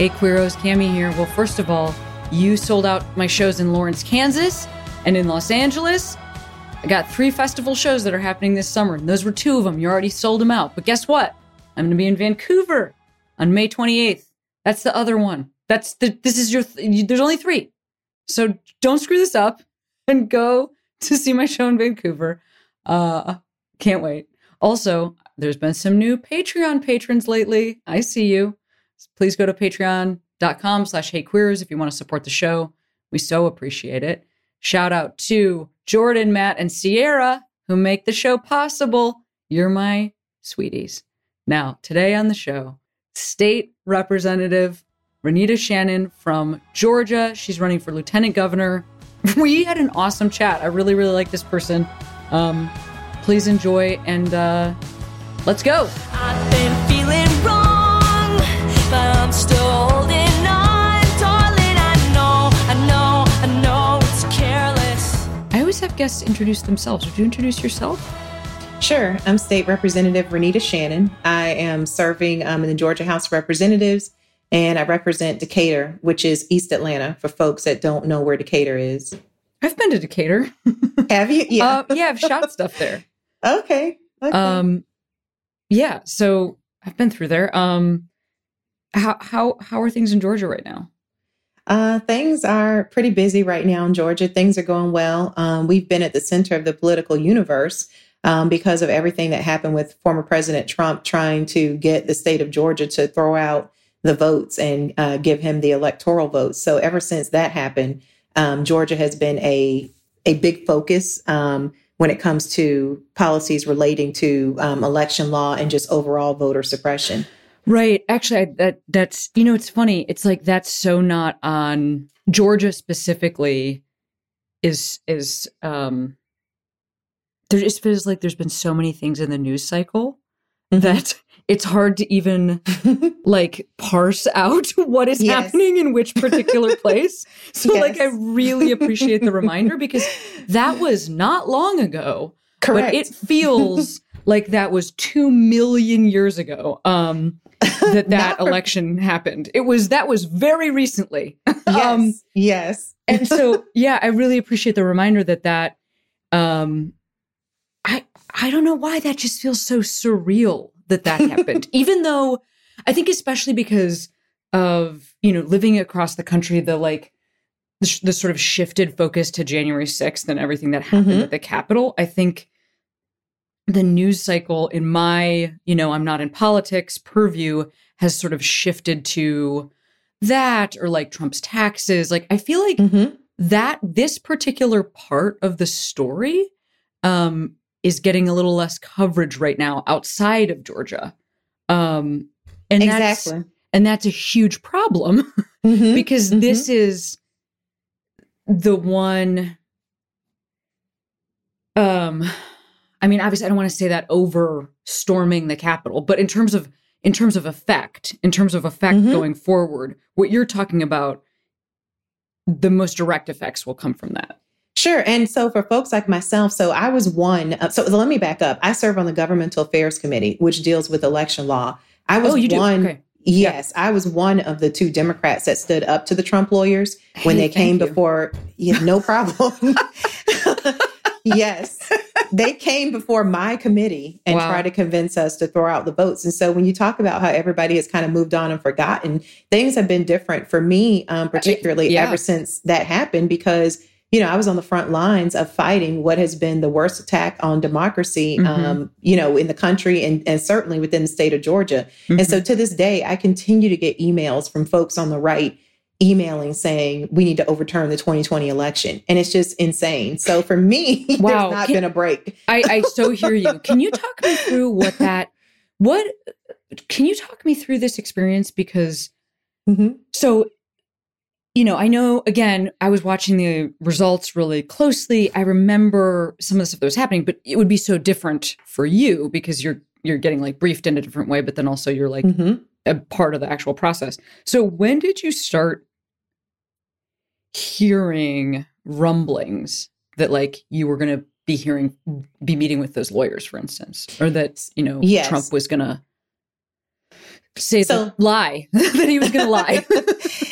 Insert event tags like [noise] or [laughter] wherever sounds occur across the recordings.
Hey, Queeros, Cami here. Well, first of all, you sold out my shows in Lawrence, Kansas, and in Los Angeles. I got three festival shows that are happening this summer, and those were two of them. You already sold them out. But guess what? I'm going to be in Vancouver on May 28th. That's the other one. That's the, this is your, th- there's only three. So don't screw this up and go [laughs] to see my show in Vancouver. Uh, can't wait. Also, there's been some new Patreon patrons lately. I see you please go to patreon.com slash heyqueers if you want to support the show. We so appreciate it. Shout out to Jordan, Matt, and Sierra who make the show possible. You're my sweeties. Now, today on the show, State Representative Renitta Shannon from Georgia. She's running for lieutenant governor. [laughs] We had an awesome chat. I really, really like this person. Um, please enjoy and uh, let's go. Guests introduce themselves. Would you introduce yourself? Sure. I'm State Representative Renitta Shannon. I am serving um, in the Georgia House of Representatives, and I represent Decatur, which is East Atlanta for folks that don't know where Decatur is. I've been to Decatur. [laughs] Have you? Yeah. Uh, yeah, I've shot stuff there. [laughs] Okay. okay. Um, yeah. So I've been through there. Um, how how how are things in Georgia right now? Uh, things are pretty busy right now in Georgia. Things are going well. Um, we've been at the center of the political universe um, because of everything that happened with former President Trump trying to get the state of Georgia to throw out the votes and uh, give him the electoral votes. So ever since that happened, um, Georgia has been a a big focus um, when it comes to policies relating to um, election law and just overall voter suppression. Right. Actually, I, that that's you know it's funny. It's like that's so not on Georgia specifically. Is is um. There just feels like there's been so many things in the news cycle mm-hmm. that it's hard to even [laughs] like parse out [laughs] what is yes. happening in which particular place. [laughs] So yes. like I really appreciate the reminder because that was not long ago. Correct. But it feels like that was 2 million years ago. Um [laughs] that that election happened. It was that was very recently. [laughs] Yes. um, yes. and so yeah, I really appreciate the reminder that that um I I don't know why that just feels so surreal that that happened. [laughs] Even though I think especially because of, you know, living across the country the like the, sh- the sort of shifted focus to January 6th and everything that happened mm-hmm. at the Capitol, I think the news cycle in my, you know, I'm not in politics purview has sort of shifted to that or like Trump's taxes. Like I feel like mm-hmm. that this particular part of the story um is getting a little less coverage right now outside of Georgia. Um and exactly. that's and that's a huge problem [laughs] mm-hmm. because mm-hmm. this is the one um I mean, obviously, I don't want to say that over storming the Capitol, but in terms of in terms of effect, in terms of effect mm-hmm. going forward, what you're talking about, the most direct effects will come from that. Sure. And so for folks like myself, so I was one. Uh, so let me back up. I serve on the Governmental Affairs Committee, which deals with election law. I was oh, you one. Okay. Yes, yeah. I was one of the two Democrats that stood up to the Trump lawyers when hey, they came before. Yeah, no problem. [laughs] yes. They came before my committee and wow. tried to convince us to throw out the votes. And so when you talk about how everybody has kind of moved on and forgotten, things have been different for me, um, particularly yeah. ever since that happened, because you know, I was on the front lines of fighting what has been the worst attack on democracy, mm-hmm. um, you know, in the country and, and certainly within the state of Georgia. Mm-hmm. And so to this day, I continue to get emails from folks on the right emailing saying we need to overturn the 2020 election. And it's just insane. So for me, [laughs] wow. there's not Can, been a break. I, I so hear you. Can you talk me through what that, what, can you talk me through this experience? Because, mm-hmm. so you know, I know again, I was watching the results really closely. I remember some of the stuff that was happening, but it would be so different for you because you're you're getting like briefed in a different way, but then also you're like mm-hmm. a part of the actual process. So when did you start hearing rumblings that like you were going to be hearing be meeting with those lawyers for instance or that you know yes. Trump was going to say so, the lie [laughs] that he was going to lie. [laughs]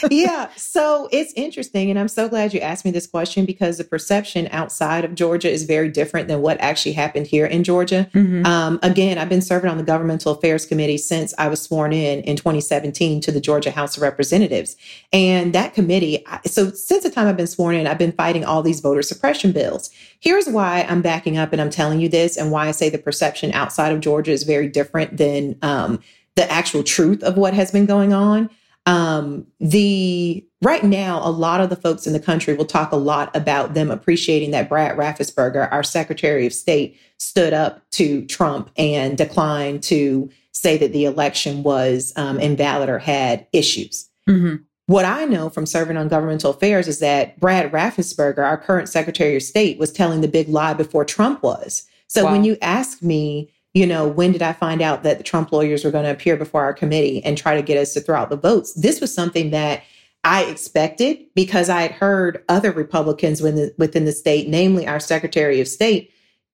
[laughs] yeah. So it's interesting. And I'm so glad you asked me this question because the perception outside of Georgia is very different than what actually happened here in Georgia. Mm-hmm. Um, again, I've been serving on the Governmental Affairs Committee since I was sworn in in 2017 to the Georgia House of Representatives. And that committee, so since the time I've been sworn in, I've been fighting all these voter suppression bills. Here's why I'm backing up and I'm telling you this and why I say the perception outside of Georgia is very different than um, the actual truth of what has been going on. Um, the right now, a lot of the folks in the country will talk a lot about them appreciating that Brad Raffensperger, our Secretary of State, stood up to Trump and declined to say that the election was um, invalid or had issues. Mm-hmm. What I know from serving on governmental affairs is that Brad Raffensperger, our current Secretary of State, was telling the big lie before Trump was. So wow. when you ask me, you know, when did I find out that the Trump lawyers were going to appear before our committee and try to get us to throw out the votes? This was something that I expected because I had heard other Republicans within the, within the state, namely our Secretary of State,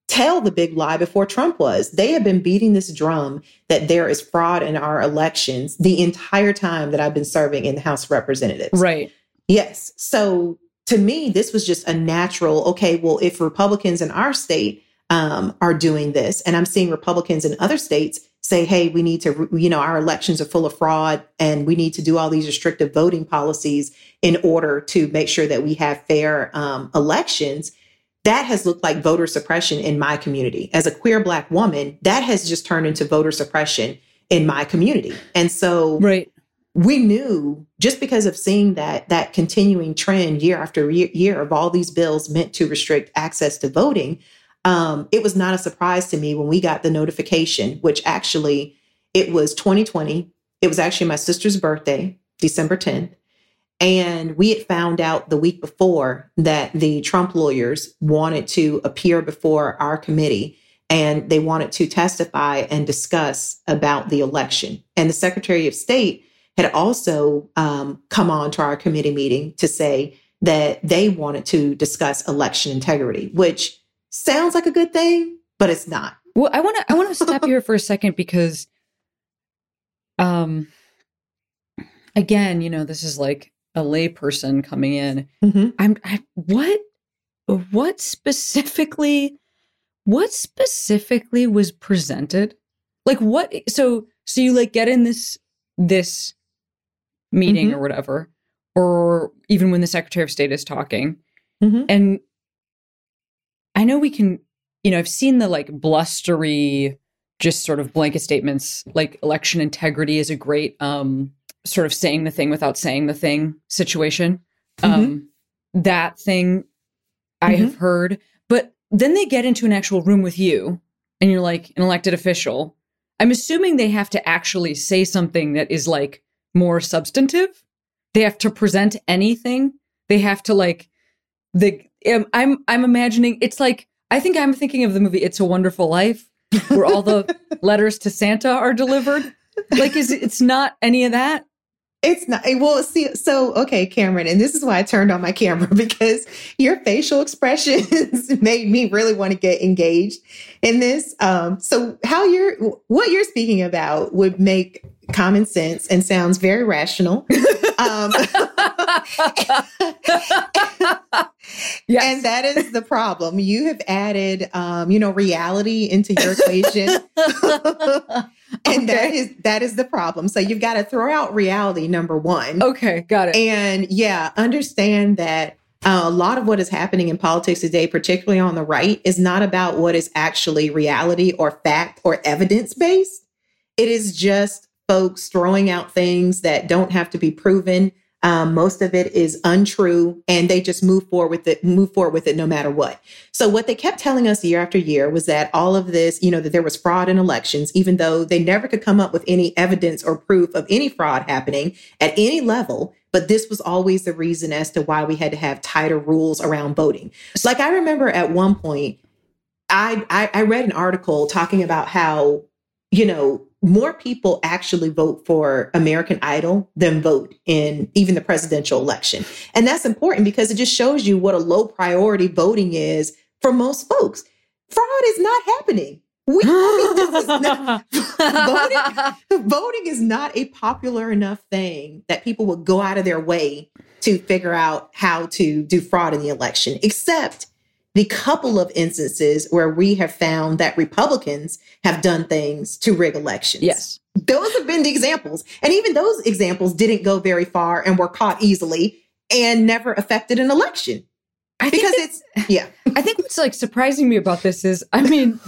tell the big lie before Trump was. They have been beating this drum that there is fraud in our elections the entire time that I've been serving in the House of Representatives. Right. Yes. So to me, this was just a natural, okay, well, if Republicans in our state um, are doing this. And I'm seeing Republicans in other states say, hey, we need to, you know, our elections are full of fraud and we need to do all these restrictive voting policies in order to make sure that we have fair um, elections. That has looked like voter suppression in my community. As a queer Black woman, that has just turned into voter suppression in my community. And so, right. We knew just because of seeing that that continuing trend year after year of all these bills meant to restrict access to voting, um, it was not a surprise to me when we got the notification, which actually it was 2020. It was actually my sister's birthday, December 10th. And we had found out the week before that the Trump lawyers wanted to appear before our committee and they wanted to testify and discuss about the election. And the Secretary of State had also um, come on to our committee meeting to say that they wanted to discuss election integrity, which sounds like a good thing, but it's not. Well, I want to I want to [laughs] stop here for a second because um again, you know, this is like a layperson coming in. Mm-hmm. I'm I, what what specifically what specifically was presented? Like what so so you like get in this this meeting mm-hmm. or whatever or even when the secretary of state is talking mm-hmm. and I know we can, you know, I've seen the like blustery, just sort of blanket statements like election integrity is a great um sort of saying the thing without saying the thing situation. Mm-hmm. Um that thing I mm-hmm. have heard, but then they get into an actual room with you and you're like an elected official. I'm assuming they have to actually say something that is like more substantive. They have to present anything. They have to like the I'm I'm imagining it's like I think I'm thinking of the movie It's a Wonderful Life, where all the [laughs] letters to Santa are delivered. Like, is it's not any of that? It's not. Well, see, so okay, Cameron, and this is why I turned on my camera [laughs] because your facial expressions [laughs] made me really want to get engaged in this. Um, so how you're, what you're speaking about would make common sense and sounds very rational. Um, yes. And that is the problem. You have added, um, you know, reality into your equation. [laughs] [laughs] and okay. that is that is the problem. So you've got to throw out reality number 1. Okay, got it. And yeah, understand that uh, a lot of what is happening in politics today, particularly on the right, is not about what is actually reality or fact or evidence based. It is just folks throwing out things that don't have to be proven Um, most of it is untrue, and they just move forward with it, move forward with it no matter what. So what they kept telling us year after year was that all of this, you know, that there was fraud in elections, even though they never could come up with any evidence or proof of any fraud happening at any level. But this was always the reason as to why we had to have tighter rules around voting. Like I remember at one point, I, I, I read an article talking about how, you know, more people actually vote for American Idol than vote in even the presidential election. And that's important because it just shows you what a low priority voting is for most folks. Fraud is not happening. We, is [laughs] not, voting, voting is not a popular enough thing that people will go out of their way to figure out how to do fraud in the election, except the couple of instances where we have found that Republicans have done things to rig elections. Yes. Those have been the examples. And even those examples didn't go very far and were caught easily and never affected an election. I because it's, yeah. [laughs] I think what's like surprising me about this is, I mean,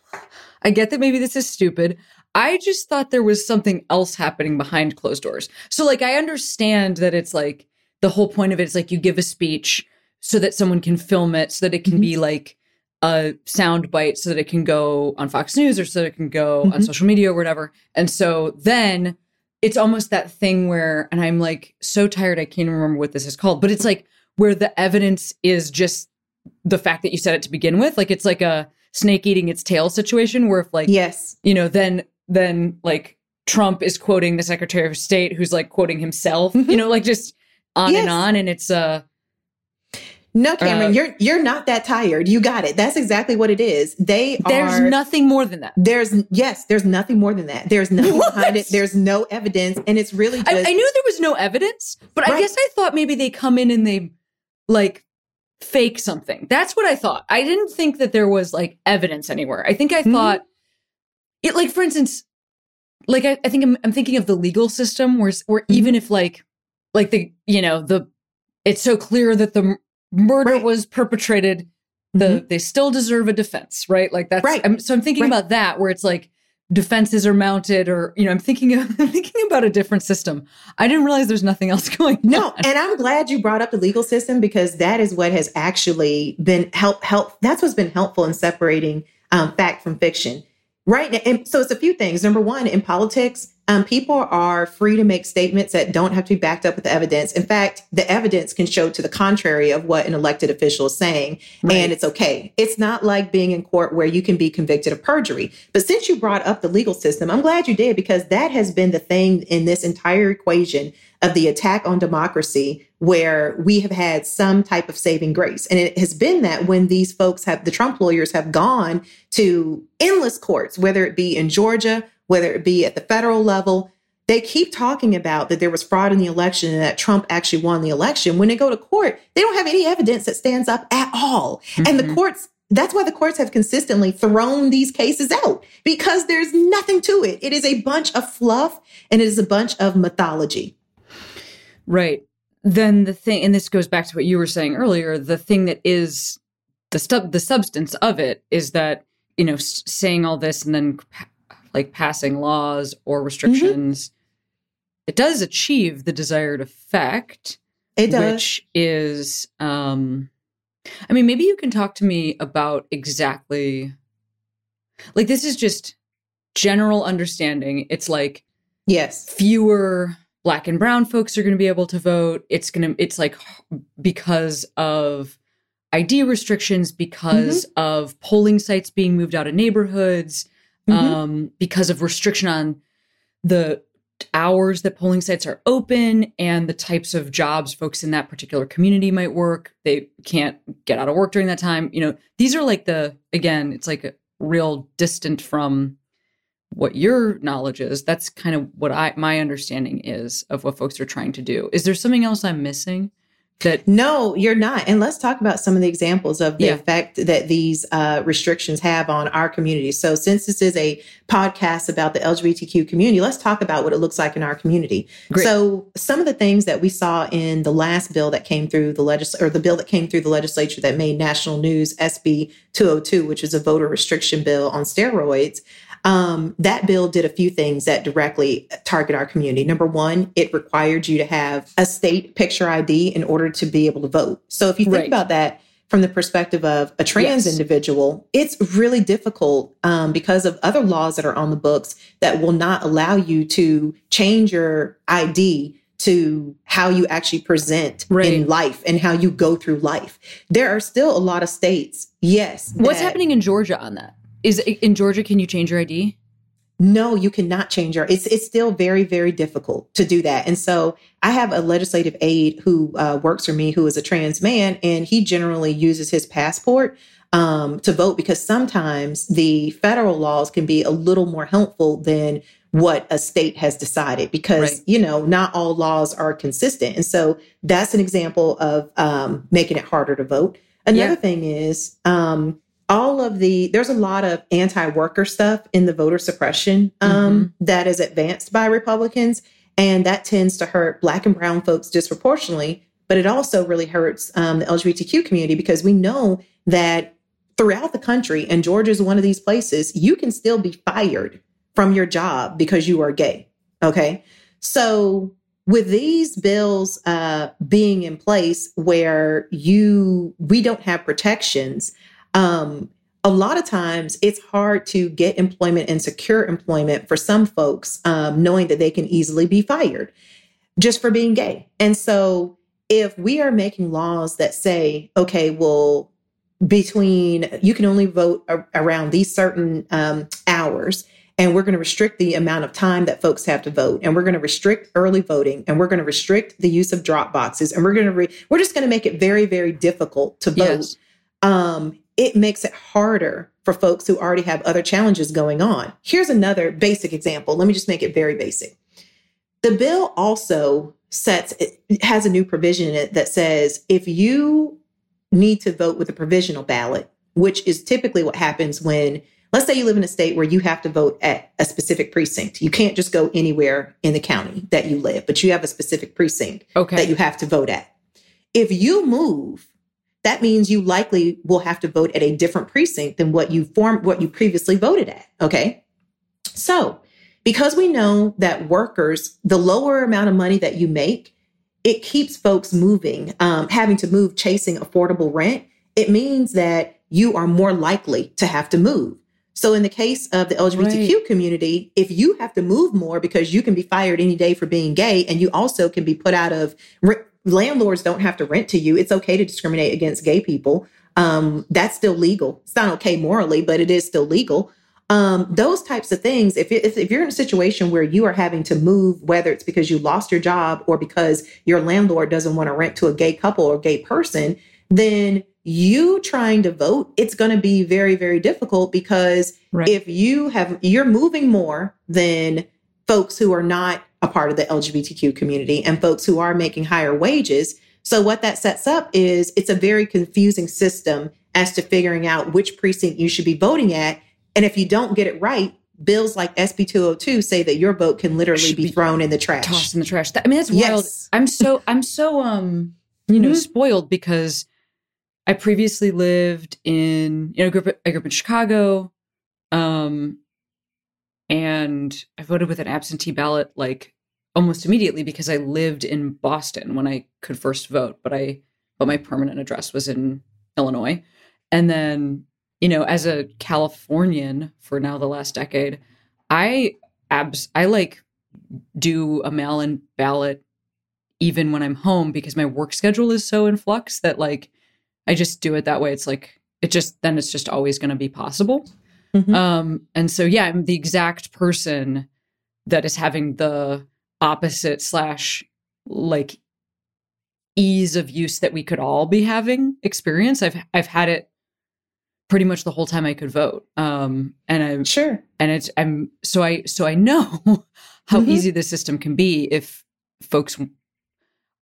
[laughs] I get that maybe this is stupid. I just thought there was something else happening behind closed doors. So, like, I understand that it's like the whole point of it is like you give a speech so that someone can film it so that it can mm-hmm. be like a sound bite so that it can go on Fox News or so that it can go mm-hmm. on social media or whatever. And so then it's almost that thing where, and I'm like so tired, I can't remember what this is called, but it's like where the evidence is just the fact that you said it to begin with. Like it's like a snake eating its tail situation where if like, yes, you know, then, then like Trump is quoting the Secretary of State who's like quoting himself, mm-hmm. you know, like just on yes. and on. And it's, uh, no, Cameron, uh, you're you're not that tired. You got it. That's exactly what it is. They There's are, nothing more than that. There's yes, there's nothing more than that. There's nothing [laughs] behind it. There's no evidence, and it's really. Just, I, I, knew there was no evidence, but right. I guess I thought maybe they come in and they like fake something. That's what I thought. I didn't think that there was like evidence anywhere. I think I mm-hmm. thought it like for instance, like I, I think I'm, I'm, thinking of the legal system where where mm-hmm. even if like like the you know the it's so clear that the murder right. was perpetrated the mm-hmm. they still deserve a defense right like that's right I'm, so i'm thinking right. about that where it's like defenses are mounted or you know i'm thinking of [laughs] i'm thinking about a different system i didn't realize there's nothing else [laughs] going no on. and i'm glad you brought up the legal system because that is what has actually been help help that's what's been helpful in separating um, fact from fiction right and so it's a few things number one in politics um, people are free to make statements that don't have to be backed up with evidence. In fact, the evidence can show to the contrary of what an elected official is saying, right. and it's okay. It's not like being in court where you can be convicted of perjury. But since you brought up the legal system, I'm glad you did because that has been the thing in this entire equation of the attack on democracy where we have had some type of saving grace. And it has been that when these folks have, the Trump lawyers have gone to endless courts, whether it be in Georgia whether it be at the federal level. They keep talking about that there was fraud in the election and that Trump actually won the election. When they go to court, they don't have any evidence that stands up at all. Mm-hmm. And the mm-hmm. courts that's why the courts have consistently thrown these cases out because there's nothing to it. It is a bunch of fluff and it is a bunch of mythology. Right. Then the thing, and this goes back to what you were saying earlier, the thing that is the stub, the substance of it is that, you know, saying all this and then like passing laws or mm-hmm. restrictions, mm-hmm. it does achieve the desired effect. It does. Which is, um, I mean, maybe you can talk to me about exactly, like, this is just general understanding. It's like, yes, fewer black and brown folks are going to be able to vote. It's going to, it's like because of ID restrictions, because mm-hmm. of polling sites being moved out of neighborhoods, mm-hmm. um, because of restriction on the hours that polling sites are open and the types of jobs folks in that particular community might work. They can't get out of work during that time. You know, these are like the, again, it's like real distant from what your knowledge is. That's kind of what I, my understanding is of what folks are trying to do. Is there something else I'm missing? That no you're not and let's talk about some of the examples of the yeah. effect that these uh, restrictions have on our community so since this is a podcast about the lgbtq community let's talk about what it looks like in our community Great. so some of the things that we saw in the last bill that came through the legislature or the bill that came through the legislature that made national news sb 202 which is a voter restriction bill on steroids Um, that bill did a few things that directly target our community. Number one, it required you to have a state picture ID in order to be able to vote. So if you think right. about that from the perspective of a trans yes. individual, it's really difficult um, because of other laws that are on the books that will not allow you to change your ID to how you actually present right. in life and how you go through life. There are still a lot of states, yes. What's happening in Georgia on that? Is in Georgia, can you change your ID? No, you cannot change your. It's it's still very very difficult to do that. And so I have a legislative aide who uh, works for me, who is a trans man, and he generally uses his passport um, to vote because sometimes the federal laws can be a little more helpful than what a state has decided because right. you know not all laws are consistent and so that's an example of um, making it harder to vote another yeah. thing is um, all of the there's a lot of anti-worker stuff in the voter suppression um, mm-hmm. that is advanced by republicans and that tends to hurt black and brown folks disproportionately but it also really hurts um, the lgbtq community because we know that throughout the country and georgia is one of these places you can still be fired from your job because you are gay okay so with these bills uh, being in place where you we don't have protections um, a lot of times it's hard to get employment and secure employment for some folks, um, knowing that they can easily be fired just for being gay. And so if we are making laws that say, okay, well, between you can only vote a- around these certain um, hours and we're going to restrict the amount of time that folks have to vote and we're going to restrict early voting and we're going to restrict the use of drop boxes and we're going to re- we're just going to make it very very difficult to vote yes. um, it makes it harder for folks who already have other challenges going on. Here's another basic example. Let me just make it very basic. The bill also sets, it has a new provision in it that says if you need to vote with a provisional ballot, which is typically what happens when, let's say you live in a state where you have to vote at a specific precinct. You can't just go anywhere in the county that you live, but you have a specific precinct okay. that you have to vote at. If you move that means you likely will have to vote at a different precinct than what you formed, what you previously voted at. Okay. So because we know that workers, the lower amount of money that you make, it keeps folks moving, um, having to move, chasing affordable rent. It means that you are more likely to have to move. So in the case of the LGBTQ right. community, if you have to move more because you can be fired any day for being gay and you also can be put out of landlords don't have to rent to you. It's okay to discriminate against gay people. Um, that's still legal. It's not okay morally, but it is still legal. Um, those types of things. If, if, if you're in a situation where you are having to move, whether it's because you lost your job or because your landlord doesn't want to rent to a gay couple or gay person, then you trying to vote, it's going to be very, very difficult because right. if you have, you're moving more than folks who are not a part of the LGBTQ community and folks who are making higher wages. So what that sets up is it's a very confusing system as to figuring out which precinct you should be voting at. And if you don't get it right, bills like SB 202 say that your vote can literally be, be, thrown in the trash. Tossed in the trash. I mean, that's yes. wild. I'm so, I'm so, um, you know, mm-hmm. spoiled because I previously lived in, you know, I grew up, I grew up in Chicago. Um, and I voted with an absentee ballot like almost immediately because I lived in Boston when I could first vote, but I but my permanent address was in Illinois. And then, you know, as a Californian for now the last decade, I abs I like do a mail-in ballot even when I'm home because my work schedule is so in flux that like I just do it that way. It's like it just then it's just always going to be possible. Mm-hmm. Um, and so, yeah, I'm the exact person that is having the opposite slash like ease of use that we could all be having experience. I've I've had it pretty much the whole time I could vote. Um, and I'm sure, and it's I'm so I so I know [laughs] how mm-hmm. easy the system can be if folks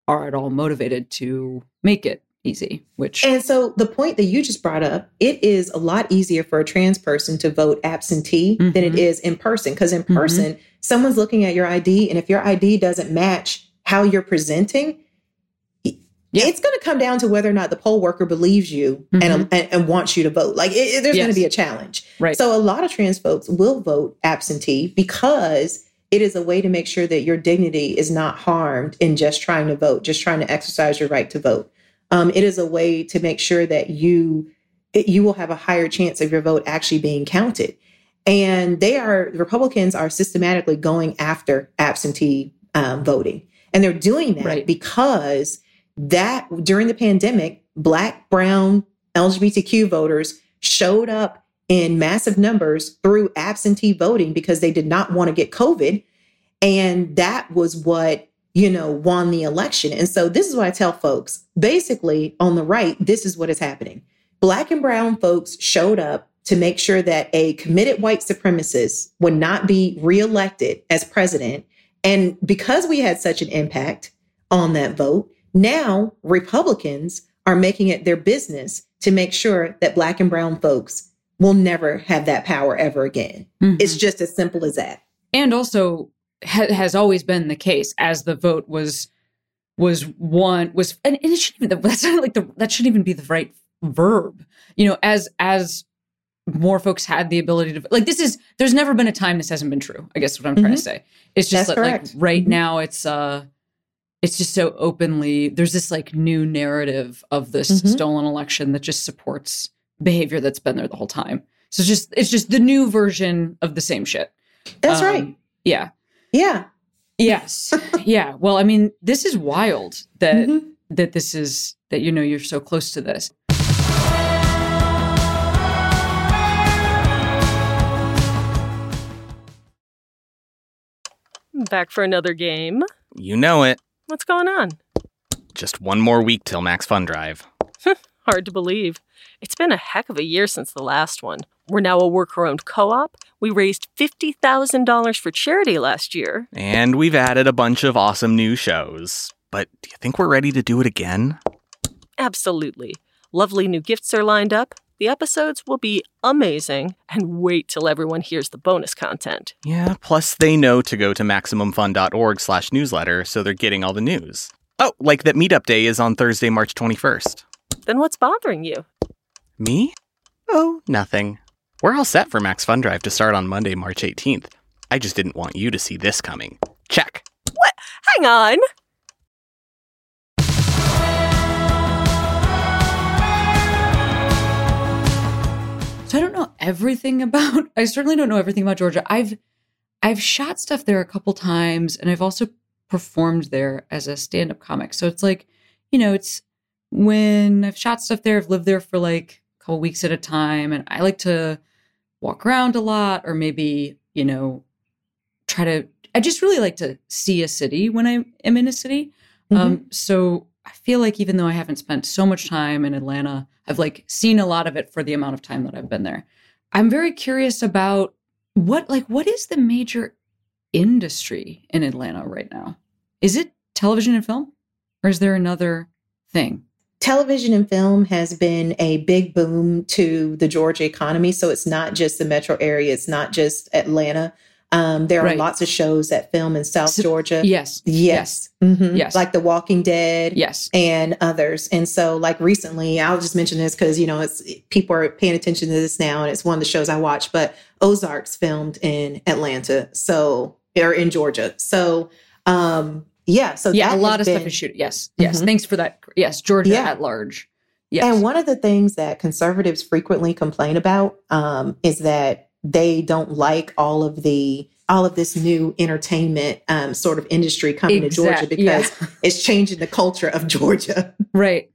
are at all motivated to make it easy which and so the point that you just brought up it is a lot easier for a trans person to vote absentee mm-hmm. than it mm-hmm. in person because in mm-hmm. person someone's looking at your id and if your id doesn't match how you're presenting yeah. it's going to come down to whether or not the poll worker believes you mm-hmm. and, and, and wants you to vote. Like it, it, there's yes. going to be a challenge. Right. So a lot of trans folks will vote absentee because it is a way to make sure that your dignity is not harmed in just trying to vote, just trying to exercise your right to vote. Um, it is a way to make sure that you it, you will have a higher chance of your vote actually being counted. And they are Republicans are systematically going after absentee um, voting, and they're doing that right. because that during the pandemic, Black, Brown, LGBTQ voters showed up in massive numbers through absentee voting because they did not want to get COVID. And that was what, you know, won the election. And so this is what I tell folks basically, on the right, this is what is happening. Black and brown folks showed up to make sure that a committed white supremacist would not be reelected as president. And because we had such an impact on that vote, now Republicans are making it their business to make sure that Black and brown folks will never have that power ever again. Mm-hmm. It's just as simple as that. And also ha- has always been the case as the vote was was one was and, it shouldn't even that's not like the that shouldn't even be the right verb. You know, as as more folks had the ability to like this is there's never been a time this hasn't been true. I guess what I'm mm-hmm. trying to say. It's just like, like, right mm-hmm. now it's uh it's just so openly there's this like new narrative of this mm-hmm. stolen election that just supports behavior that's been there the whole time. So it's just it's just the new version of the same shit. That's um, right. Yeah. Yeah. Yes. [laughs] yeah. Well, I mean, this is wild that mm-hmm. that this is that you know you're so close to this. Back for another game. You know it. What's going on? Just one more week till Max Fun Drive. [laughs] Hard to believe. It's been a heck of a year since the last one. We're now a worker owned co op. We raised $50,000 for charity last year. And we've added a bunch of awesome new shows. But do you think we're ready to do it again? Absolutely. Lovely new gifts are lined up. The episodes will be amazing, and wait till everyone hears the bonus content. Yeah, plus they know to go to MaximumFun.org slash newsletter, so they're getting all the news. Oh, like that meetup day is on Thursday, March 21st. Then what's bothering you? Me? Oh, nothing. We're all set for Max Fun Drive to start on Monday, March 18th. I just didn't want you to see this coming. Check. What? Hang on. So I don't know everything [laughs] about I certainly don't know everything about Georgia. I've I've shot stuff there a couple times and I've also performed there as a stand-up comic. So it's like, you know, it's when I've shot stuff there, I've lived there for like a couple weeks at a time and I like to walk around a lot or maybe, you know, try to I just really like to see a city when I am in a city. Mm-hmm. Um so I feel like even though I haven't spent so much time in Atlanta, I've like seen a lot of it for the amount of time that I've been there. I'm very curious about what like what is the major industry in Atlanta right now? Is it television and film? Or is there another thing? Television and film has been a big boom to the Georgia economy. So it's not just the metro area, it's not just Atlanta. Um, there are right. lots of shows that film in South so, Georgia. Yes. Yes. Mm-hmm. Yes. Like The Walking Dead. Yes. And others. And so, like recently, I'll just mention this because, you know, it's people are paying attention to this now and it's one of the shows I watch, but Ozarks filmed in Atlanta. So, or in Georgia. So, um, yeah. So, yeah, a lot of been, stuff is shooting. Yes. Yes. Mm-hmm. Thanks for that. Yes. Georgia yeah. at large. Yes. And one of the things that conservatives frequently complain about um, is that they don't like all of the all of this new entertainment um, sort of industry coming exact, to Georgia because yeah. it's changing the culture of Georgia. Right.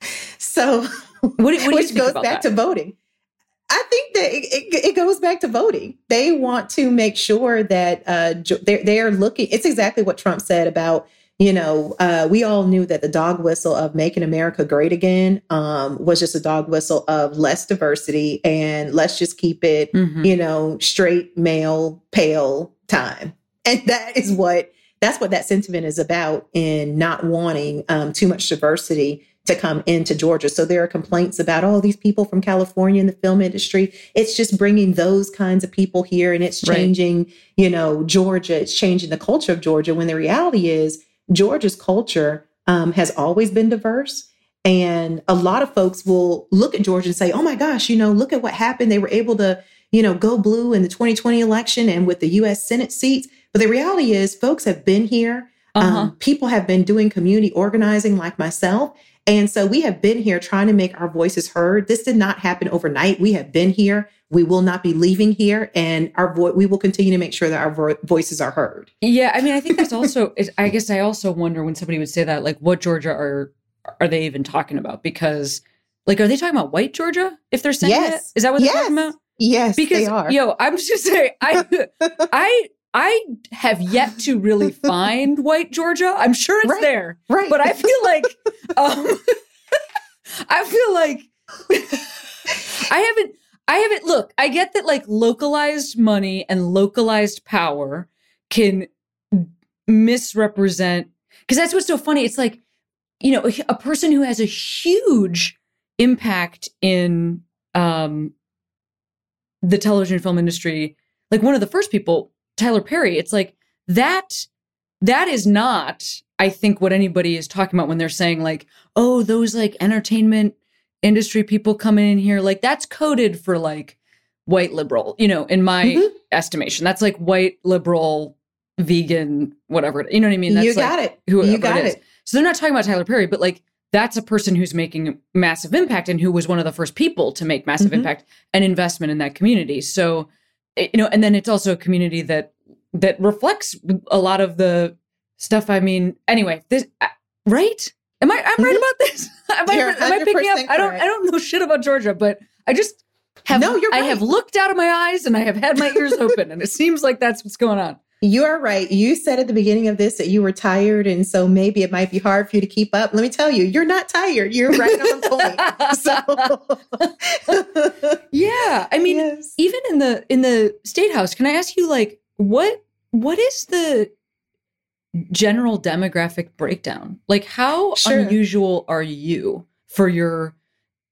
[laughs] So, what, what which goes back that? to voting. I think that it, it, it, goes back to voting. They want to make sure that uh, they're, they're looking. It's exactly what Trump said about you know, uh, we all knew that the dog whistle of making America great again um, was just a dog whistle of less diversity and let's just keep it, mm-hmm. you know, straight male, pale time. And [laughs] that is what that's what that sentiment is about in not wanting um, too much diversity to come into Georgia. So there are complaints about, oh, these people from California in the film industry. It's just bringing those kinds of people here and it's changing, right. you know, Georgia. It's changing the culture of Georgia when the reality is Georgia's culture um, has always been diverse. And a lot of folks will look at Georgia and say, oh my gosh, you know, look at what happened. They were able to, you know, go blue in the 2020 election and with the US Senate seats. But the reality is, folks have been here. Uh-huh. Um, people have been doing community organizing like myself. And so we have been here trying to make our voices heard. This did not happen overnight. We have been here. We will not be leaving here, and our vo- we will continue to make sure that our vo- voices are heard. Yeah, I mean, I think that's [laughs] also. I guess I also wonder when somebody would say that, like, what Georgia are are they even talking about? Because, like, are they talking about white Georgia? If they're saying yes. Is that what they're yes. talking about? Yes, because they are. yo, I'm just gonna say, I, [laughs] I, I have yet to really [laughs] find white Georgia. I'm sure it's right. there, right? But I feel like, um, [laughs] I feel like [laughs] I haven't. I haven't. Look, I get that like localized money and localized power can misrepresent because that's what's so funny. It's like you know a person who has a huge impact in um the television film industry like one of the first people Tyler Perry it's like that that is not I think what anybody is talking about when they're saying like oh those like entertainment industry people coming in here like that's coded for like white liberal you know in my mm-hmm. estimation that's like white liberal vegan whatever you know what I mean that's you got like it whoever you got it, it. so they're not talking about Tyler Perry but like that's a person who's making massive impact and who was one of the first people to make massive mm-hmm. impact and investment in that community. So, you know, and then it's also a community that that reflects a lot of the stuff. I mean, anyway, this right? Am I? I'm mm-hmm. right about this. [laughs] am, I, am I picking up? Correct. I don't. I don't know shit about Georgia, but I just have. No, you're. Right. I have looked out of my eyes and I have had my ears [laughs] open, and it seems like that's what's going on. You are right. You said at the beginning of this that you were tired, and so maybe it might be hard for you to keep up. Let me tell you, you're not tired. You're right on point. [laughs] So, [laughs] yeah, I mean, yes. even in the in the state house, can I ask you, like, what what is the general demographic breakdown? Like, how sure. unusual are you for your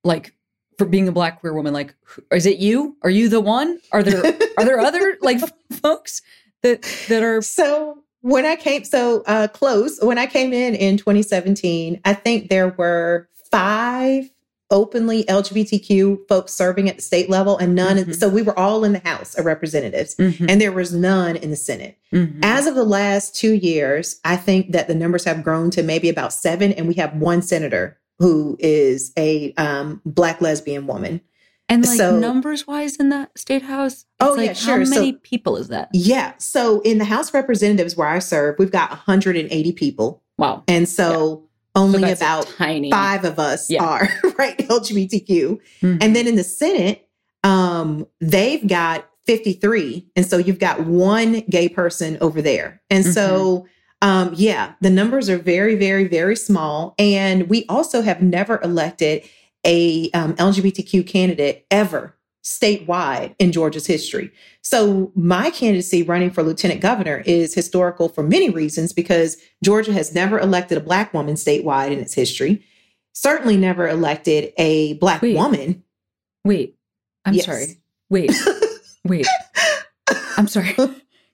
like for being a black queer woman? Like, is it you? Are you the one? Are there are there other like [laughs] folks? That that are so when I came so uh close when I came in in 2017 I think there were 5 openly LGBTQ folks serving at the state level and none mm-hmm. so we were all in the House of Representatives mm-hmm. and there was none in the Senate. Mm-hmm. As of the last 2 years I think that the numbers have grown to maybe about 7 and we have one senator who is a um, black lesbian woman. And like so, numbers wise in that state house, oh like, yeah, sure. How many so, people is that? Yeah, so in the House Representatives where I serve, we've got 180 people. Wow, and so yeah. only so about tiny. five of us yeah. are [laughs] right LGBTQ, mm-hmm. and then in the Senate, um, they've got 53, and so you've got one gay person over there, and mm-hmm. so. Um, yeah, the numbers are very, very, very small. And we also have never elected a um, LGBTQ candidate ever statewide in Georgia's history. So my candidacy running for lieutenant governor is historical for many reasons because Georgia has never elected a black woman statewide in its history. Certainly never elected a black wait, woman. Wait. I'm yes. sorry. Wait. [laughs] wait. I'm sorry.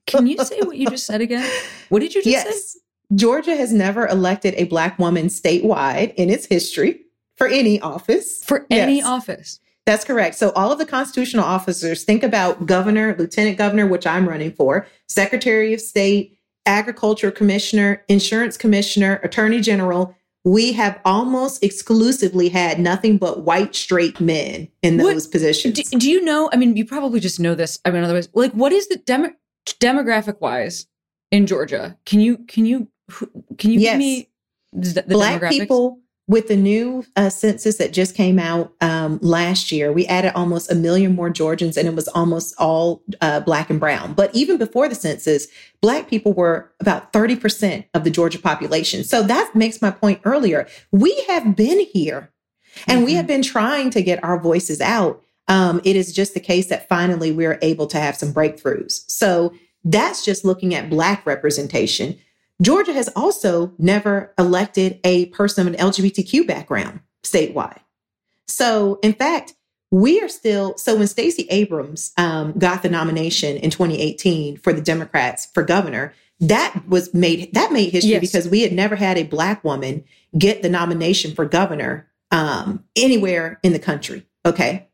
Can you say what you just said again? What did you just yes. say? Georgia has never elected a black woman statewide in its history for any office. For any yes. office. That's correct. So all of the constitutional officers, think about governor, lieutenant governor, which I'm running for, secretary of state, agriculture commissioner, insurance commissioner, attorney general. We have almost exclusively had nothing but white straight men in those what, positions. Do, do, you know? I mean, you probably just know this. I mean, otherwise, like, what is the demo, demographic wise in Georgia? Can you can you can you yes. give me the, the black people? With the new uh, census that just came out um, last year, we added almost a million more Georgians, and it was almost all uh, Black and Brown. But even before the census, Black people were about 30% of the Georgia population. So that makes my point earlier. We have been here and mm-hmm. we have been trying to get our voices out. Um, it is just the case that finally we're able to have some breakthroughs. So that's just looking at Black representation. Georgia has also never elected a person of an LGBTQ background statewide. So, in fact, we are still so when Stacey Abrams um, got the nomination in 2018 for the Democrats for governor, that was made that made history yes. because we had never had a black woman get the nomination for governor um, anywhere in the country. Okay.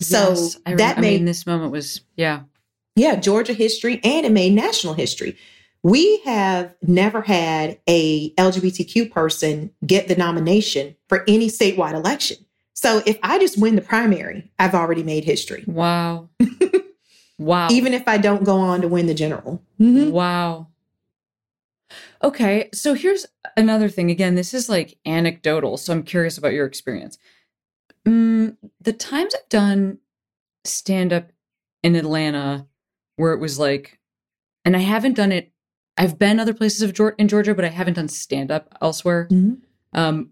So yes, that made I mean, this moment was, yeah. Yeah, Georgia history and it made national history. We have never had a LGBTQ person get the nomination for any statewide election. So if I just win the primary, I've already made history. Wow. [laughs] wow. Even if I don't go on to win the general. Mm-hmm. Wow. Okay, so here's another thing. Again, this is like anecdotal, so I'm curious about your experience. Mm, the times I've done stand up in Atlanta where it was like, and I haven't done it. I've been other places of in Georgia, but I haven't done stand up elsewhere. Mm-hmm. Um,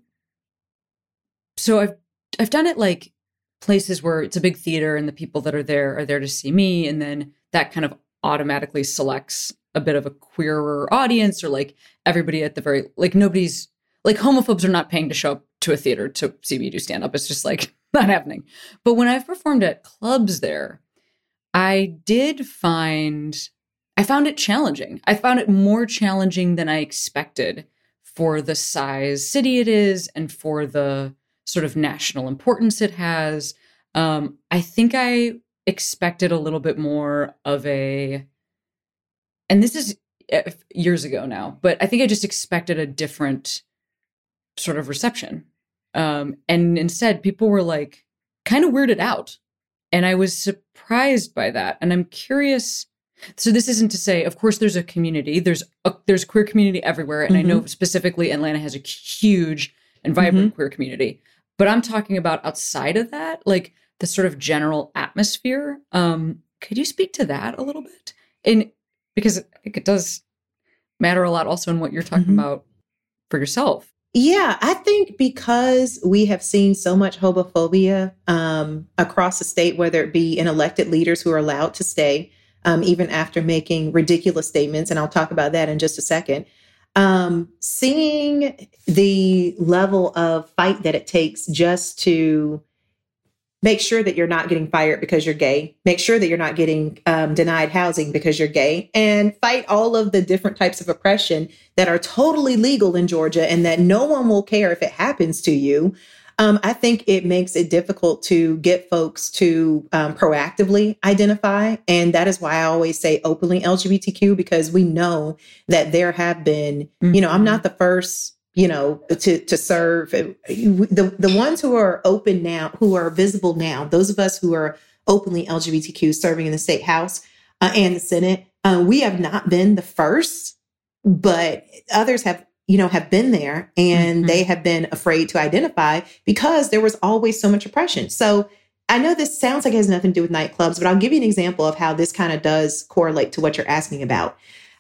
so I've I've done it like places where it's a big theater and the people that are there are there to see me, and then that kind of automatically selects a bit of a queerer audience or like everybody at the very like nobody's like homophobes are not paying to show up to a theater to see me do stand up. It's just like [laughs] not happening. But when I've performed at clubs there, I did find I found it challenging. I found it more challenging than I expected for the size city it is and for the sort of national importance it has. Um, I think I expected a little bit more of a and this is eh, years ago now, but I think I just expected a different sort of reception. Um, and instead, people were like kind of weirded out. And I was surprised by that. And I'm curious. So this isn't to say, of course, there's a community. There's a there's queer community everywhere, and mm-hmm. I know mm-hmm. specifically Atlanta has a huge and vibrant mm-hmm. queer community. But I'm talking about outside of that, like the sort of general atmosphere. Um, could you speak to that a little bit? And because it does matter a lot also in what you're talking mm-hmm. about for yourself. Yeah, I think because we have seen so much homophobia um, across the state, whether it be in elected leaders who are allowed to stay, um, even after making ridiculous statements, and I'll talk about that in just a second. Um, seeing the level of fight that it takes just to make sure that you're not getting fired because you're gay make sure that you're not getting um, denied housing because you're gay and fight all of the different types of oppression that are totally legal in georgia and that no one will care if it happens to you um, i think it makes it difficult to get folks to um, proactively identify and that is why i always say openly lgbtq because we know that there have been mm-hmm. you know i'm not the first you know, to to serve the the ones who are open now, who are visible now, those of us who are openly LGBTQ serving in the state house uh, and the Senate, uh, we have not been the first, but others have you know have been there and mm-hmm. they have been afraid to identify because there was always so much oppression. So I know this sounds like it has nothing to do with nightclubs, but I'll give you an example of how this kind of does correlate to what you're asking about.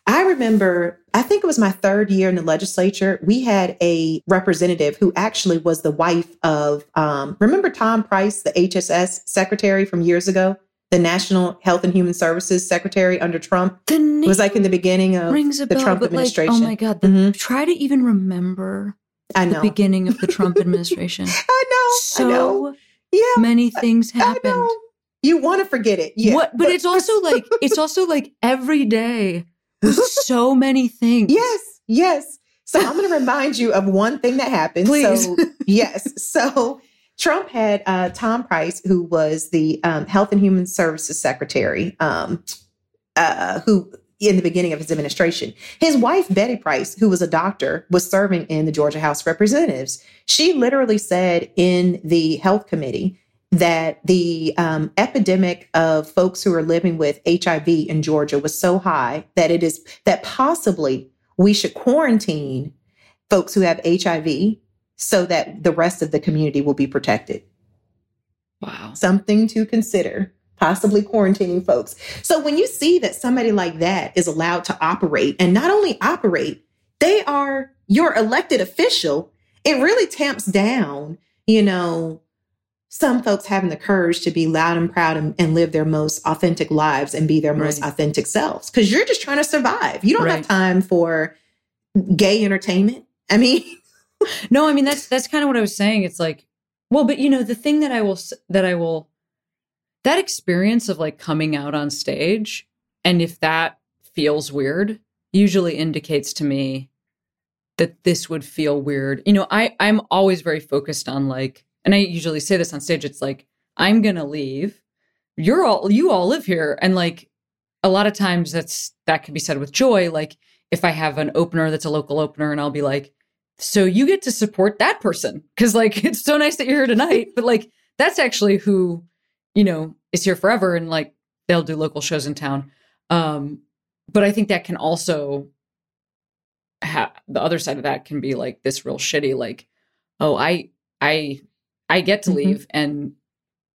I remember, I think it was my third year in the legislature. We had a representative who actually was the wife of, um, remember Tom Price, the HHS secretary from years ago? The National Health and Human Services Secretary under Trump. The name it was like in the beginning of the bell, Trump administration. Like, oh my God. The, mm-hmm. Try to even remember I know. the beginning of the Trump [laughs] administration. I know. So I know. Yeah. many things happened. You want to forget it. Yeah. What, but, but it's also [laughs] like, it's also like every day so many things. Yes, yes. So I'm going to remind you of one thing that happened. Please. So, yes. So Trump had uh, Tom Price, who was the um, Health and Human Services Secretary, um, uh, who in the beginning of his administration. His wife, Betty Price, who was a doctor, was serving in the Georgia House of Representatives. She literally said in the health committee that the um, epidemic of folks who are living with HIV in Georgia was so high that it is that possibly we should quarantine folks who have HIV so that the rest of the community will be protected. Wow. Something to consider, possibly quarantining folks. So when you see that somebody like that is allowed to operate and not only operate, they are your elected official, it really tamps down, you know, some folks having the courage to be loud and proud and, and live their most authentic lives and be their right. most authentic selves because you're just trying to survive. You don't right. have time for gay entertainment. I mean, [laughs] no, I mean that's that's kind of what I was saying. It's like, well, but you know, the thing that I will that I will that experience of like coming out on stage and if that feels weird, usually indicates to me that this would feel weird. You know, I I'm always very focused on like and I usually say this on stage it's like I'm going to leave. You're all you all live here and like a lot of times that's that can be said with joy like if I have an opener that's a local opener and I'll be like so you get to support that person cuz like [laughs] it's so nice that you're here tonight but like that's actually who you know is here forever and like they'll do local shows in town. Um but I think that can also have the other side of that can be like this real shitty like oh I I I get to mm-hmm. leave and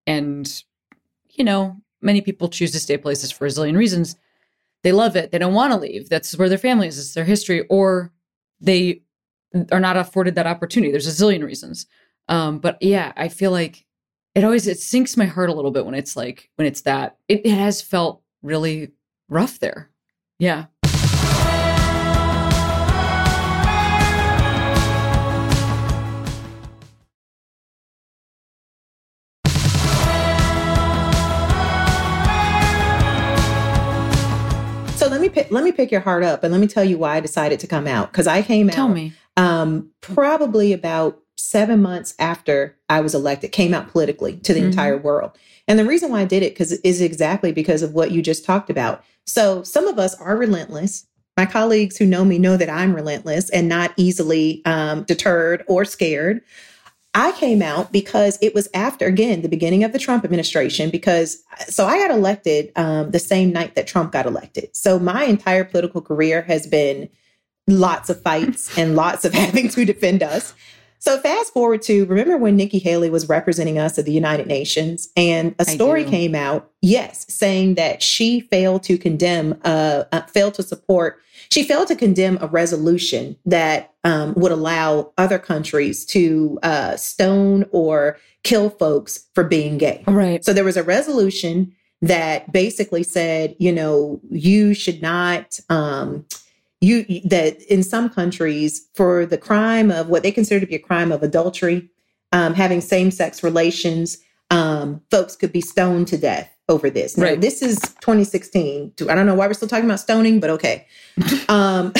and you know many people choose to stay places for a zillion reasons. They love it. They don't want to leave. That's where their family is. It's their history. Or they are not afforded that opportunity. There's a zillion reasons. Um, but yeah i feel like it always it sinks my heart a little bit when it's like when it's that. It, it has felt really rough there. Yeah. So let me pick, let me pick your heart up and let me tell you why I decided to come out. Because I came tell out. Tell me. Um, probably about seven months after I was elected, came out politically to the mm-hmm. entire world. And the reason why I did it because is exactly because of what you just talked about. So some of us are relentless. My colleagues who know me know that I'm relentless and not easily um, deterred or scared. I came out because it was after, again, the beginning of the Trump administration, because so I got elected um, the same night that Trump got elected. So my entire political career has been lots of fights [laughs] and lots of having to defend us. So fast forward to remember when Nikki Haley was representing us at the United Nations, and a story came out, yes, saying that she failed to condemn, uh, uh, failed to support she failed to condemn a resolution that um, would allow other countries to uh, stone or kill folks for being gay. Right. So there was a resolution that basically said, you know, you should not. Um, you that in some countries for the crime of what they consider to be a crime of adultery, um, having same-sex relations, um, folks could be stoned to death over this. Now, right. This is 2016. I don't know why we're still talking about stoning, but okay. [laughs] um,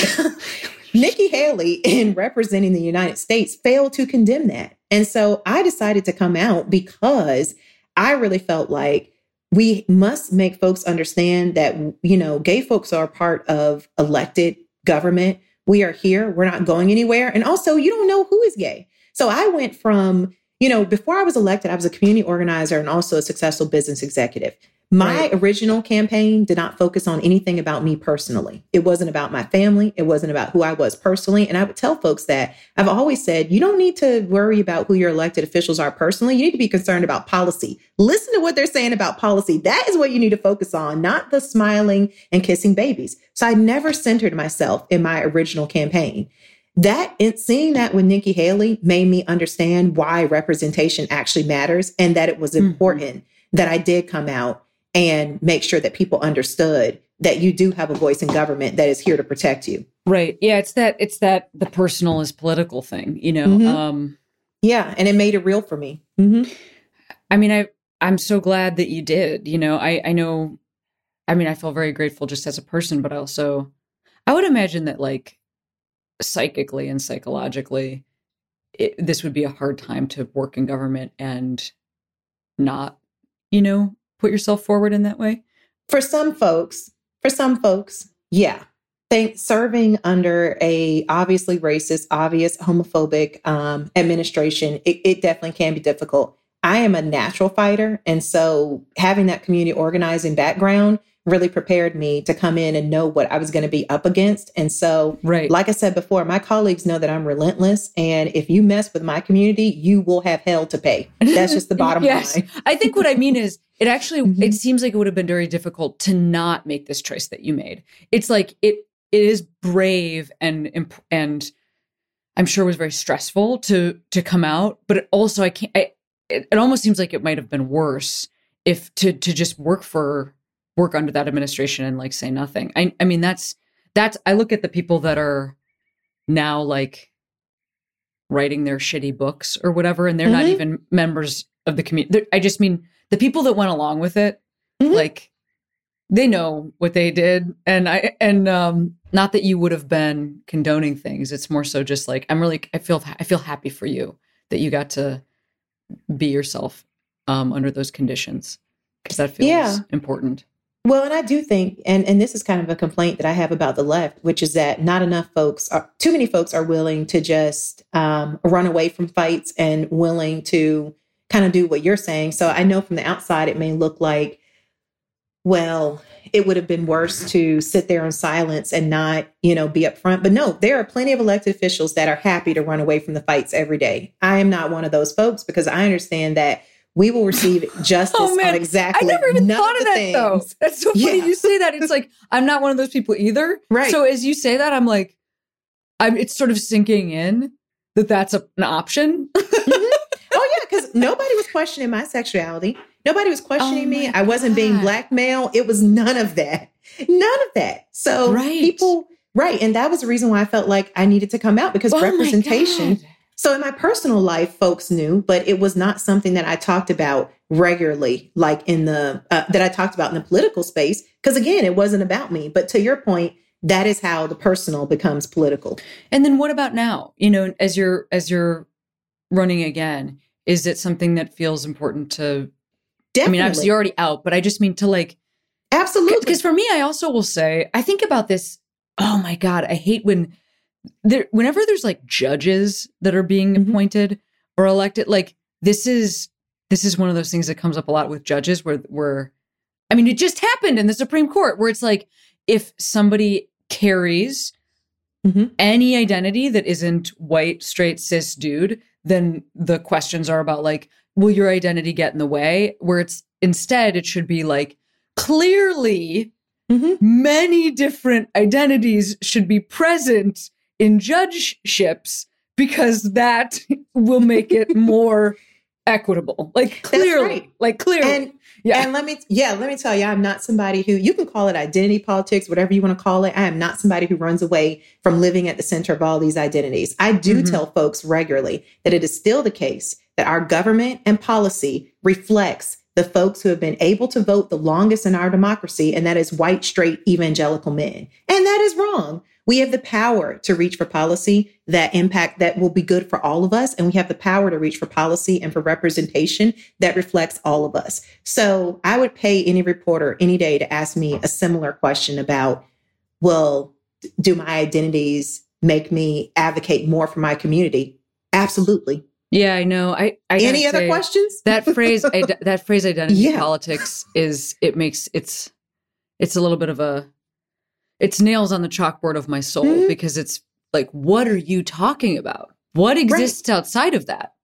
[laughs] Nikki Haley, in representing the United States, failed to condemn that. And so I decided to come out because I really felt like we must make folks understand that, you know, gay folks are part of elected government. We are here. We're not going anywhere. And also, you don't know who is gay. So I went from you know, before I was elected, I was a community organizer and also a successful business executive. My right. original campaign did not focus on anything about me personally. It wasn't about my family. It wasn't about who I was personally. And I would tell folks that I've always said, you don't need to worry about who your elected officials are personally. You need to be concerned about policy. Listen to what they're saying about policy. That is what you need to focus on, not the smiling and kissing babies. So I never centered myself in my original campaign that and seeing that with Nikki Haley made me understand why representation actually matters and that it was mm-hmm. important mm-hmm. that I did come out and make sure that people understood that you do have a voice in government that is here to protect you. Right. Yeah, it's that it's that the personal is political thing, you know. Mm-hmm. Um yeah, and it made it real for me. Mm-hmm. I mean, I I'm so glad that you did. You know, I I know I mean, I feel very grateful just as a person, but also I would imagine that like psychically and psychologically, it, this would be a hard time to work in government and not, you know, put yourself forward in that way? For some folks, for some folks, yeah. Think serving under a obviously racist, obvious homophobic um, administration, it, it definitely can be difficult. I am a natural fighter, and so having that community organizing background really prepared me to come in and know what I was going to be up against. And so, right. like I said before, my colleagues know that I'm relentless. And if you mess with my community, you will have hell to pay. That's just the [laughs] bottom yes. line. I think what I mean is, it actually [laughs] mm-hmm. it seems like it would have been very difficult to not make this choice that you made. It's like it it is brave and and I'm sure was very stressful to to come out, but it also I can't. I, it, it almost seems like it might have been worse if to to just work for work under that administration and like say nothing. I I mean that's that's I look at the people that are now like writing their shitty books or whatever and they're mm-hmm. not even members of the community. I just mean the people that went along with it mm-hmm. like they know what they did and i and um not that you would have been condoning things it's more so just like i'm really i feel i feel happy for you that you got to be yourself um under those conditions because that feels yeah. important well, and I do think, and, and this is kind of a complaint that I have about the left, which is that not enough folks are, too many folks are willing to just um, run away from fights and willing to kind of do what you're saying. So I know from the outside, it may look like, well, it would have been worse to sit there in silence and not, you know, be upfront. But no, there are plenty of elected officials that are happy to run away from the fights every day. I am not one of those folks because I understand that we will receive justice oh, man. on exactly. I never even thought of, that things. though. That's so funny yeah. you say that. It's like I'm not one of those people either. Right. So as you say that, I'm like, I'm. It's sort of sinking in that that's a, an option. mm-hmm. [laughs] Oh yeah, because nobody was questioning my sexuality. Nobody was questioning oh, me. I wasn't being blackmailed. It was none of that. None of that. So right. people, right, and that was the reason why I felt like I needed to come out because oh representation so in my personal life, folks knew, but it was not something that I talked about regularly, like in the, uh, that I talked about in the political space. Cause again, it wasn't about me. But to your point, that is how the personal becomes political. And then what about now? You know, as you're, as you're running again, is it something that feels important to, Definitely. I mean, obviously you're already out, but I just mean to like, absolutely. Because for me, I also will say, I think about this. Oh my God, I hate when, there whenever there's like judges that are being mm-hmm. appointed or elected like this is this is one of those things that comes up a lot with judges where where I mean it just happened in the Supreme Court where it's like if somebody carries mm-hmm. any identity that isn't white straight cis dude then the questions are about like will your identity get in the way where it's instead it should be like clearly mm-hmm. many different identities should be present in judgeships because that will make it [laughs] more equitable. Like clearly, right. like clearly. And, yeah. And let me, yeah, let me tell you, I'm not somebody who you can call it identity politics, whatever you want to call it. I am not somebody who runs away from living at the center of all these identities. I do mm-hmm. tell folks regularly that it is still the case that our government and policy reflects the folks who have been able to vote the longest in our democracy, and that is white, straight, evangelical men. And that is wrong. We have the power to reach for policy that impact that will be good for all of us. And we have the power to reach for policy and for representation that reflects all of us. So I would pay any reporter any day to ask me a similar question about, well, do my identities make me advocate more for my community? Absolutely. Yeah, I know. I, I any other questions? that phrase, I, [laughs] that phrase, identity yeah. politics is it makes it's it's a little bit of a it's nails on the chalkboard of my soul mm-hmm. because it's like, what are you talking about? What exists right. outside of that?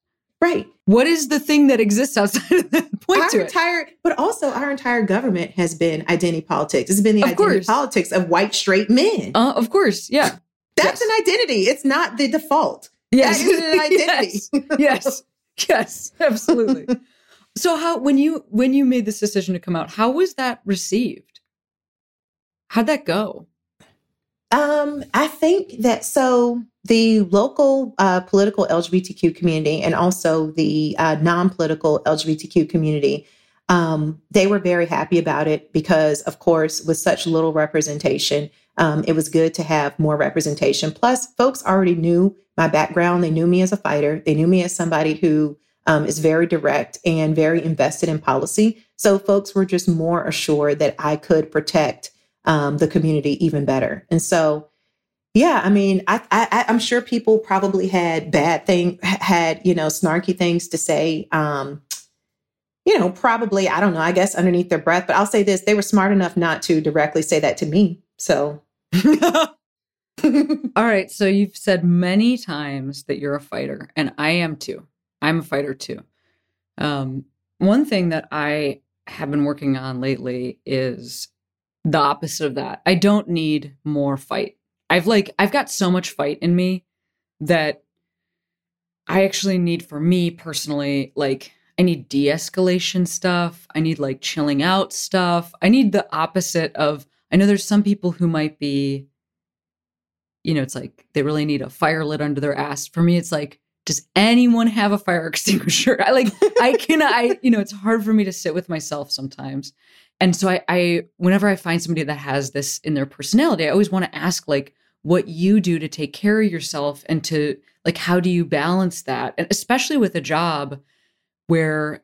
Right. What is the thing that exists outside of that? [laughs] Point our to entire, it. But also, our entire government has been identity politics. It's been the of identity course. politics of white straight men. Uh, of course, yeah. That's yes. an identity. It's not the default. Yes, that is an [laughs] identity. yes. yes, yes, absolutely. [laughs] so, how when you when you made this decision to come out, how was that received? How'd that go? Um, I think that so the local uh, political LGBTQ community and also the uh, non-political LGBTQ community, um, they were very happy about it because, of course, with such little representation, um, it was good to have more representation. Plus, folks already knew my background. They knew me as a fighter. They knew me as somebody who um, is very direct and very invested in policy. So folks were just more assured that I could protect um, the community even better. And so, yeah, I mean, I, I, am sure people probably had bad thing, had you know, snarky things to say. Um, you know, probably I don't know. I guess underneath their breath, but I'll say this: they were smart enough not to directly say that to me. So. [laughs] All right. So you've said many times that you're a fighter, and I am too. I'm a fighter too. Um, one thing that I have been working on lately is the opposite of that. I don't need more fight. I've like I've got so much fight in me that I actually need for me personally like I need de-escalation stuff. I need like chilling out stuff. I need the opposite of I know there's some people who might be you know, it's like they really need a fire lit under their ass. For me it's like does anyone have a fire [laughs] extinguisher? I like I can I you know, it's hard for me to sit with myself sometimes. And so I, I whenever I find somebody that has this in their personality, I always want to ask like what you do to take care of yourself and to like how do you balance that? And especially with a job where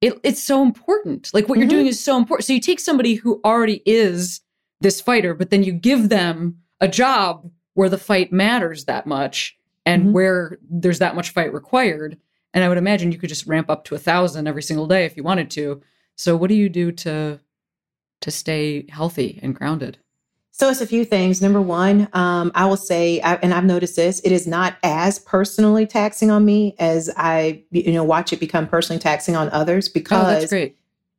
it, it's so important. Like what mm-hmm. you're doing is so important. So you take somebody who already is this fighter, but then you give them a job where the fight matters that much and mm-hmm. where there's that much fight required. And I would imagine you could just ramp up to a thousand every single day if you wanted to. So what do you do to to stay healthy and grounded? So it's a few things. Number one, um, I will say, I, and I've noticed this, it is not as personally taxing on me as I, you know, watch it become personally taxing on others because oh,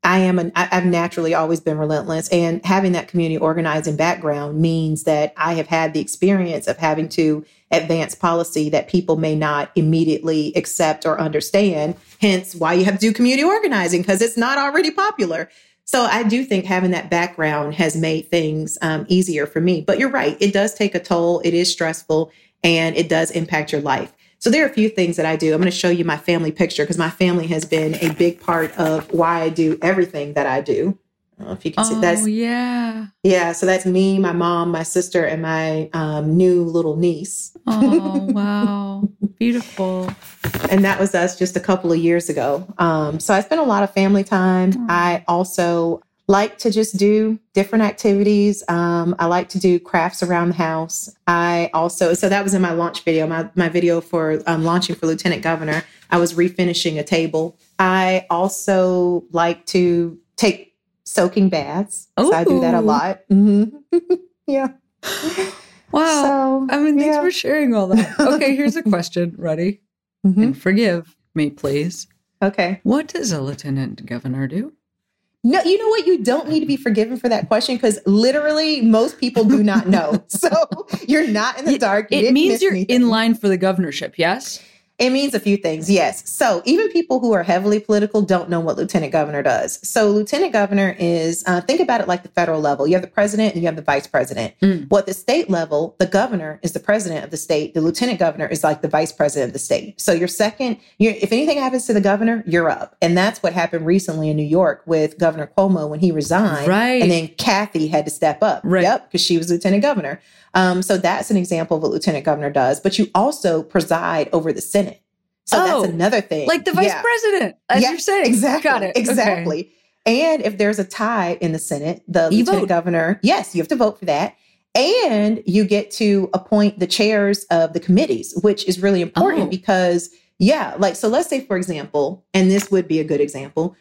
I am an, I've naturally always been relentless and having that community organizing background means that I have had the experience of having to advance policy that people may not immediately accept or understand. Hence why you have to do community organizing because it's not already popular. So I do think having that background has made things um, easier for me. But you're right, it does take a toll. It is stressful and it does impact your life. So there are a few things that I do. I'm going to show you my family picture because my family has been a big part of why I do everything that I do. If you can see that's yeah. Yeah, so that's me, my mom, my sister, and my um, new little niece. Oh [laughs] wow. Beautiful. And that was us just a couple of years ago. Um, so I spent a lot of family time. Mm. I also like to just do different activities. Um, I like to do crafts around the house. I also, so that was in my launch video, my, my video for um, launching for Lieutenant Governor. I was refinishing a table. I also like to take soaking baths. So I do that a lot. Mm-hmm. [laughs] yeah. Wow. So, I mean, thanks yeah. for sharing all that. [laughs] Okay, here's a question. Ready? Mm-hmm. And forgive me, please. Okay. What does a lieutenant governor do? No, you know what? You don't need to be forgiven for that question because literally most people do not know. [laughs] so you're not in the dark. You it means you're anything. in line for the governorship, yes? It means a few things, yes. So even people who are heavily political don't know what lieutenant governor does. So lieutenant governor is uh, think about it like the federal level. You have the president and you have the vice president. Mm. What the state level, the governor is the president of the state. The lieutenant governor is like the vice president of the state. So you're second. You're, if anything happens to the governor, you're up. And that's what happened recently in New York with Governor Cuomo when he resigned. Right. And then Kathy had to step up. Right. Yep, because she was lieutenant governor. Um, so that's an example of what lieutenant governor does. But you also preside over the Senate. So oh, that's another thing. Like the vice yeah. president, as yeah, you're saying. Exactly. Got it. Exactly. Okay. And if there's a tie in the Senate, the you lieutenant vote. governor, yes, you have to vote for that. And you get to appoint the chairs of the committees, which is really important oh. because, yeah, like, so let's say, for example, and this would be a good example,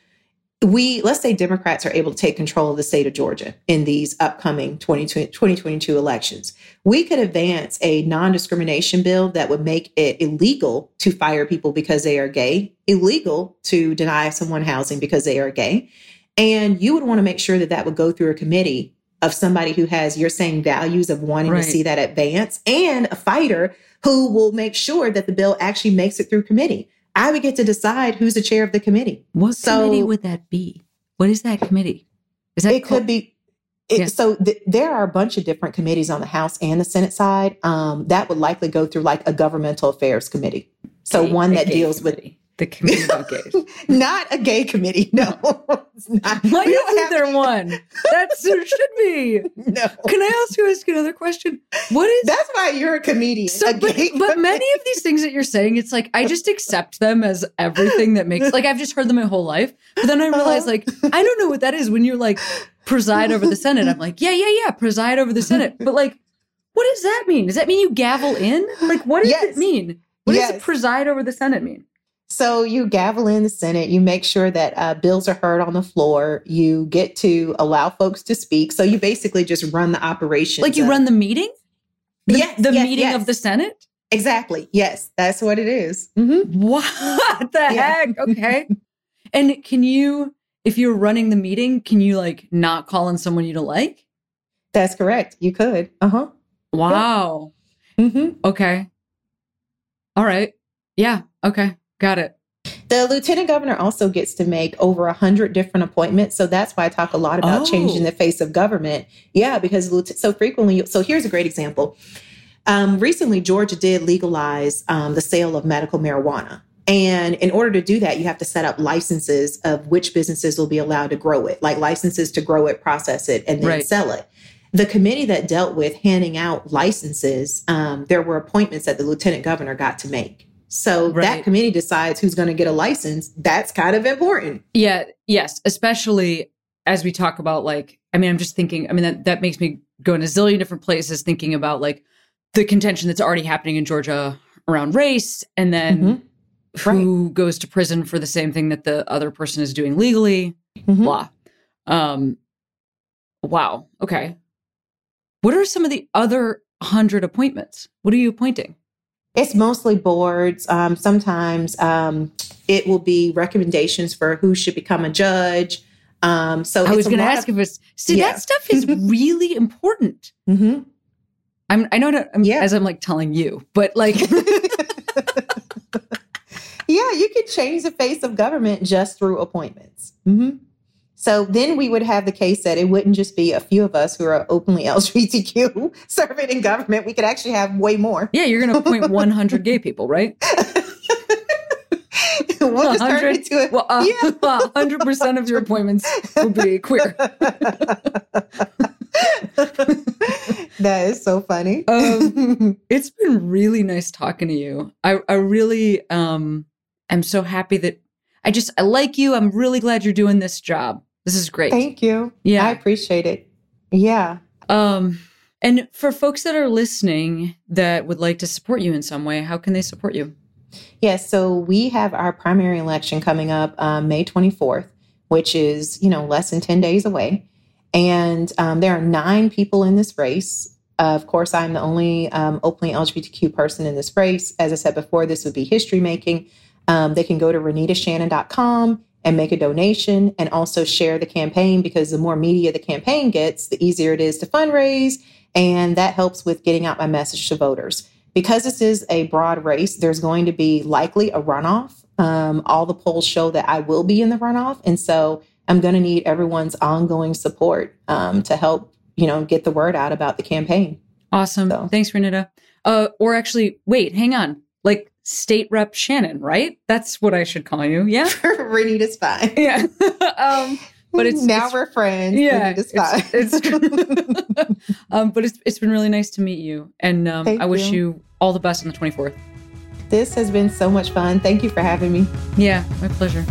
we let's say democrats are able to take control of the state of georgia in these upcoming 2022 elections. We could advance a non-discrimination bill that would make it illegal to fire people because they are gay illegal to deny someone housing because they are gay. And you would want to make sure that that would go through a committee of somebody who has your same values of wanting right. to see that advance and a fighter who will make sure that the bill actually makes it through committee I would get to decide who's the chair of the committee. What so, committee would that be? What is that committee? Is that it could be. It, yeah. So th- there are a bunch of different committees on the House and the Senate side. Um, that would likely go through like a governmental affairs committee. So one that deals with the committee of gays. [laughs] not a gay committee. No, [laughs] it's not. Why isn't there any... [laughs] one? That should be. No. Can I also ask you another question? What is That's why you're a comedian. So, a but, but many of these things that you're saying, it's like I just accept them as everything that makes like I've just heard them my whole life. But then I uh-huh. realize like I don't know what that is when you're like preside over the Senate. I'm like, yeah, yeah, yeah, preside over the Senate. But like, what does that mean? Does that mean you gavel in? Like, what does yes. it mean? What yes. does preside over the Senate mean? So you gavel in the Senate, you make sure that uh, bills are heard on the floor, you get to allow folks to speak. So you basically just run the operation. Like you of, run the meeting? The, yes, the yes, meeting yes. of the Senate? Exactly. Yes, that's what it is. Mm-hmm. What the yeah. heck? Okay. [laughs] and can you, if you're running the meeting, can you like not call in someone you don't like? That's correct. You could. Uh huh. Wow. Yeah. Mm-hmm. Okay. All right. Yeah. Okay. Got it. The lieutenant governor also gets to make over a hundred different appointments. So that's why I talk a lot about oh. changing the face of government. Yeah, because so frequently, so here's a great example. Um, recently, Georgia did legalize um, the sale of medical marijuana. And in order to do that, you have to set up licenses of which businesses will be allowed to grow it, like licenses to grow it, process it, and then right. sell it. The committee that dealt with handing out licenses, um, there were appointments that the lieutenant governor got to make. So right. that committee decides who's going to get a license. That's kind of important. Yeah. Yes. Especially as we talk about like, I mean, I'm just thinking, I mean, that, that makes me go in a zillion different places thinking about like the contention that's already happening in Georgia around race and then mm-hmm. who right. goes to prison for the same thing that the other person is doing legally, mm-hmm. blah. Um, wow. Okay. What are some of the other 100 appointments? What are you appointing? It's mostly boards. Um, sometimes um, it will be recommendations for who should become a judge. Um, so I was going to ask of, if it's see yeah. that stuff is [laughs] really important. Mm-hmm. I'm I know that I'm, yeah. as I'm like telling you, but like [laughs] [laughs] yeah, you can change the face of government just through appointments. Mm-hmm. So then we would have the case that it wouldn't just be a few of us who are openly [laughs] LGBTQ serving in government. We could actually have way more. Yeah, you're going to appoint [laughs] 100 gay people, right? [laughs] we'll just turn it into a, well, uh, yeah. 100% of your appointments will be queer. that is so funny. Um, it's been really nice talking to you. I, I really um, am so happy that I just I like you. I'm really glad you're doing this job. This is great. Thank you. Yeah. I appreciate it. Yeah. Um and for folks that are listening that would like to support you in some way, how can they support you? Yes, so we have our primary election coming up um, May 24th, which is, you know, less than 10 days away. And um, there are nine people in this race. Uh, of course, I'm the only um, openly LGBTQ person in this race. As I said before, this would be history making. Um, they can go to renittashannon.com and make a donation and also share the campaign because the more media the campaign gets, the easier it is to fundraise. And that helps with getting out my message to voters. Because this is a broad race, there's going to be likely a runoff. Um, all the polls show that I will be in the runoff. And so I'm going to need everyone's ongoing support um, to help, you know, get the word out about the campaign. Awesome. So. Thanks, Renitta. Uh, or actually, wait, hang on. Like State Rep Shannon, right? That's what I should call you. Yeah. [laughs] Renitta's fine. Yeah. [laughs] um, but it's now it's, we're friends. Yeah. It's, it's [laughs] um, but it's, it's been really nice to meet you. And um, I wish you. you all the best on the 24th. This has been so much fun. Thank you for having me. Yeah, my pleasure.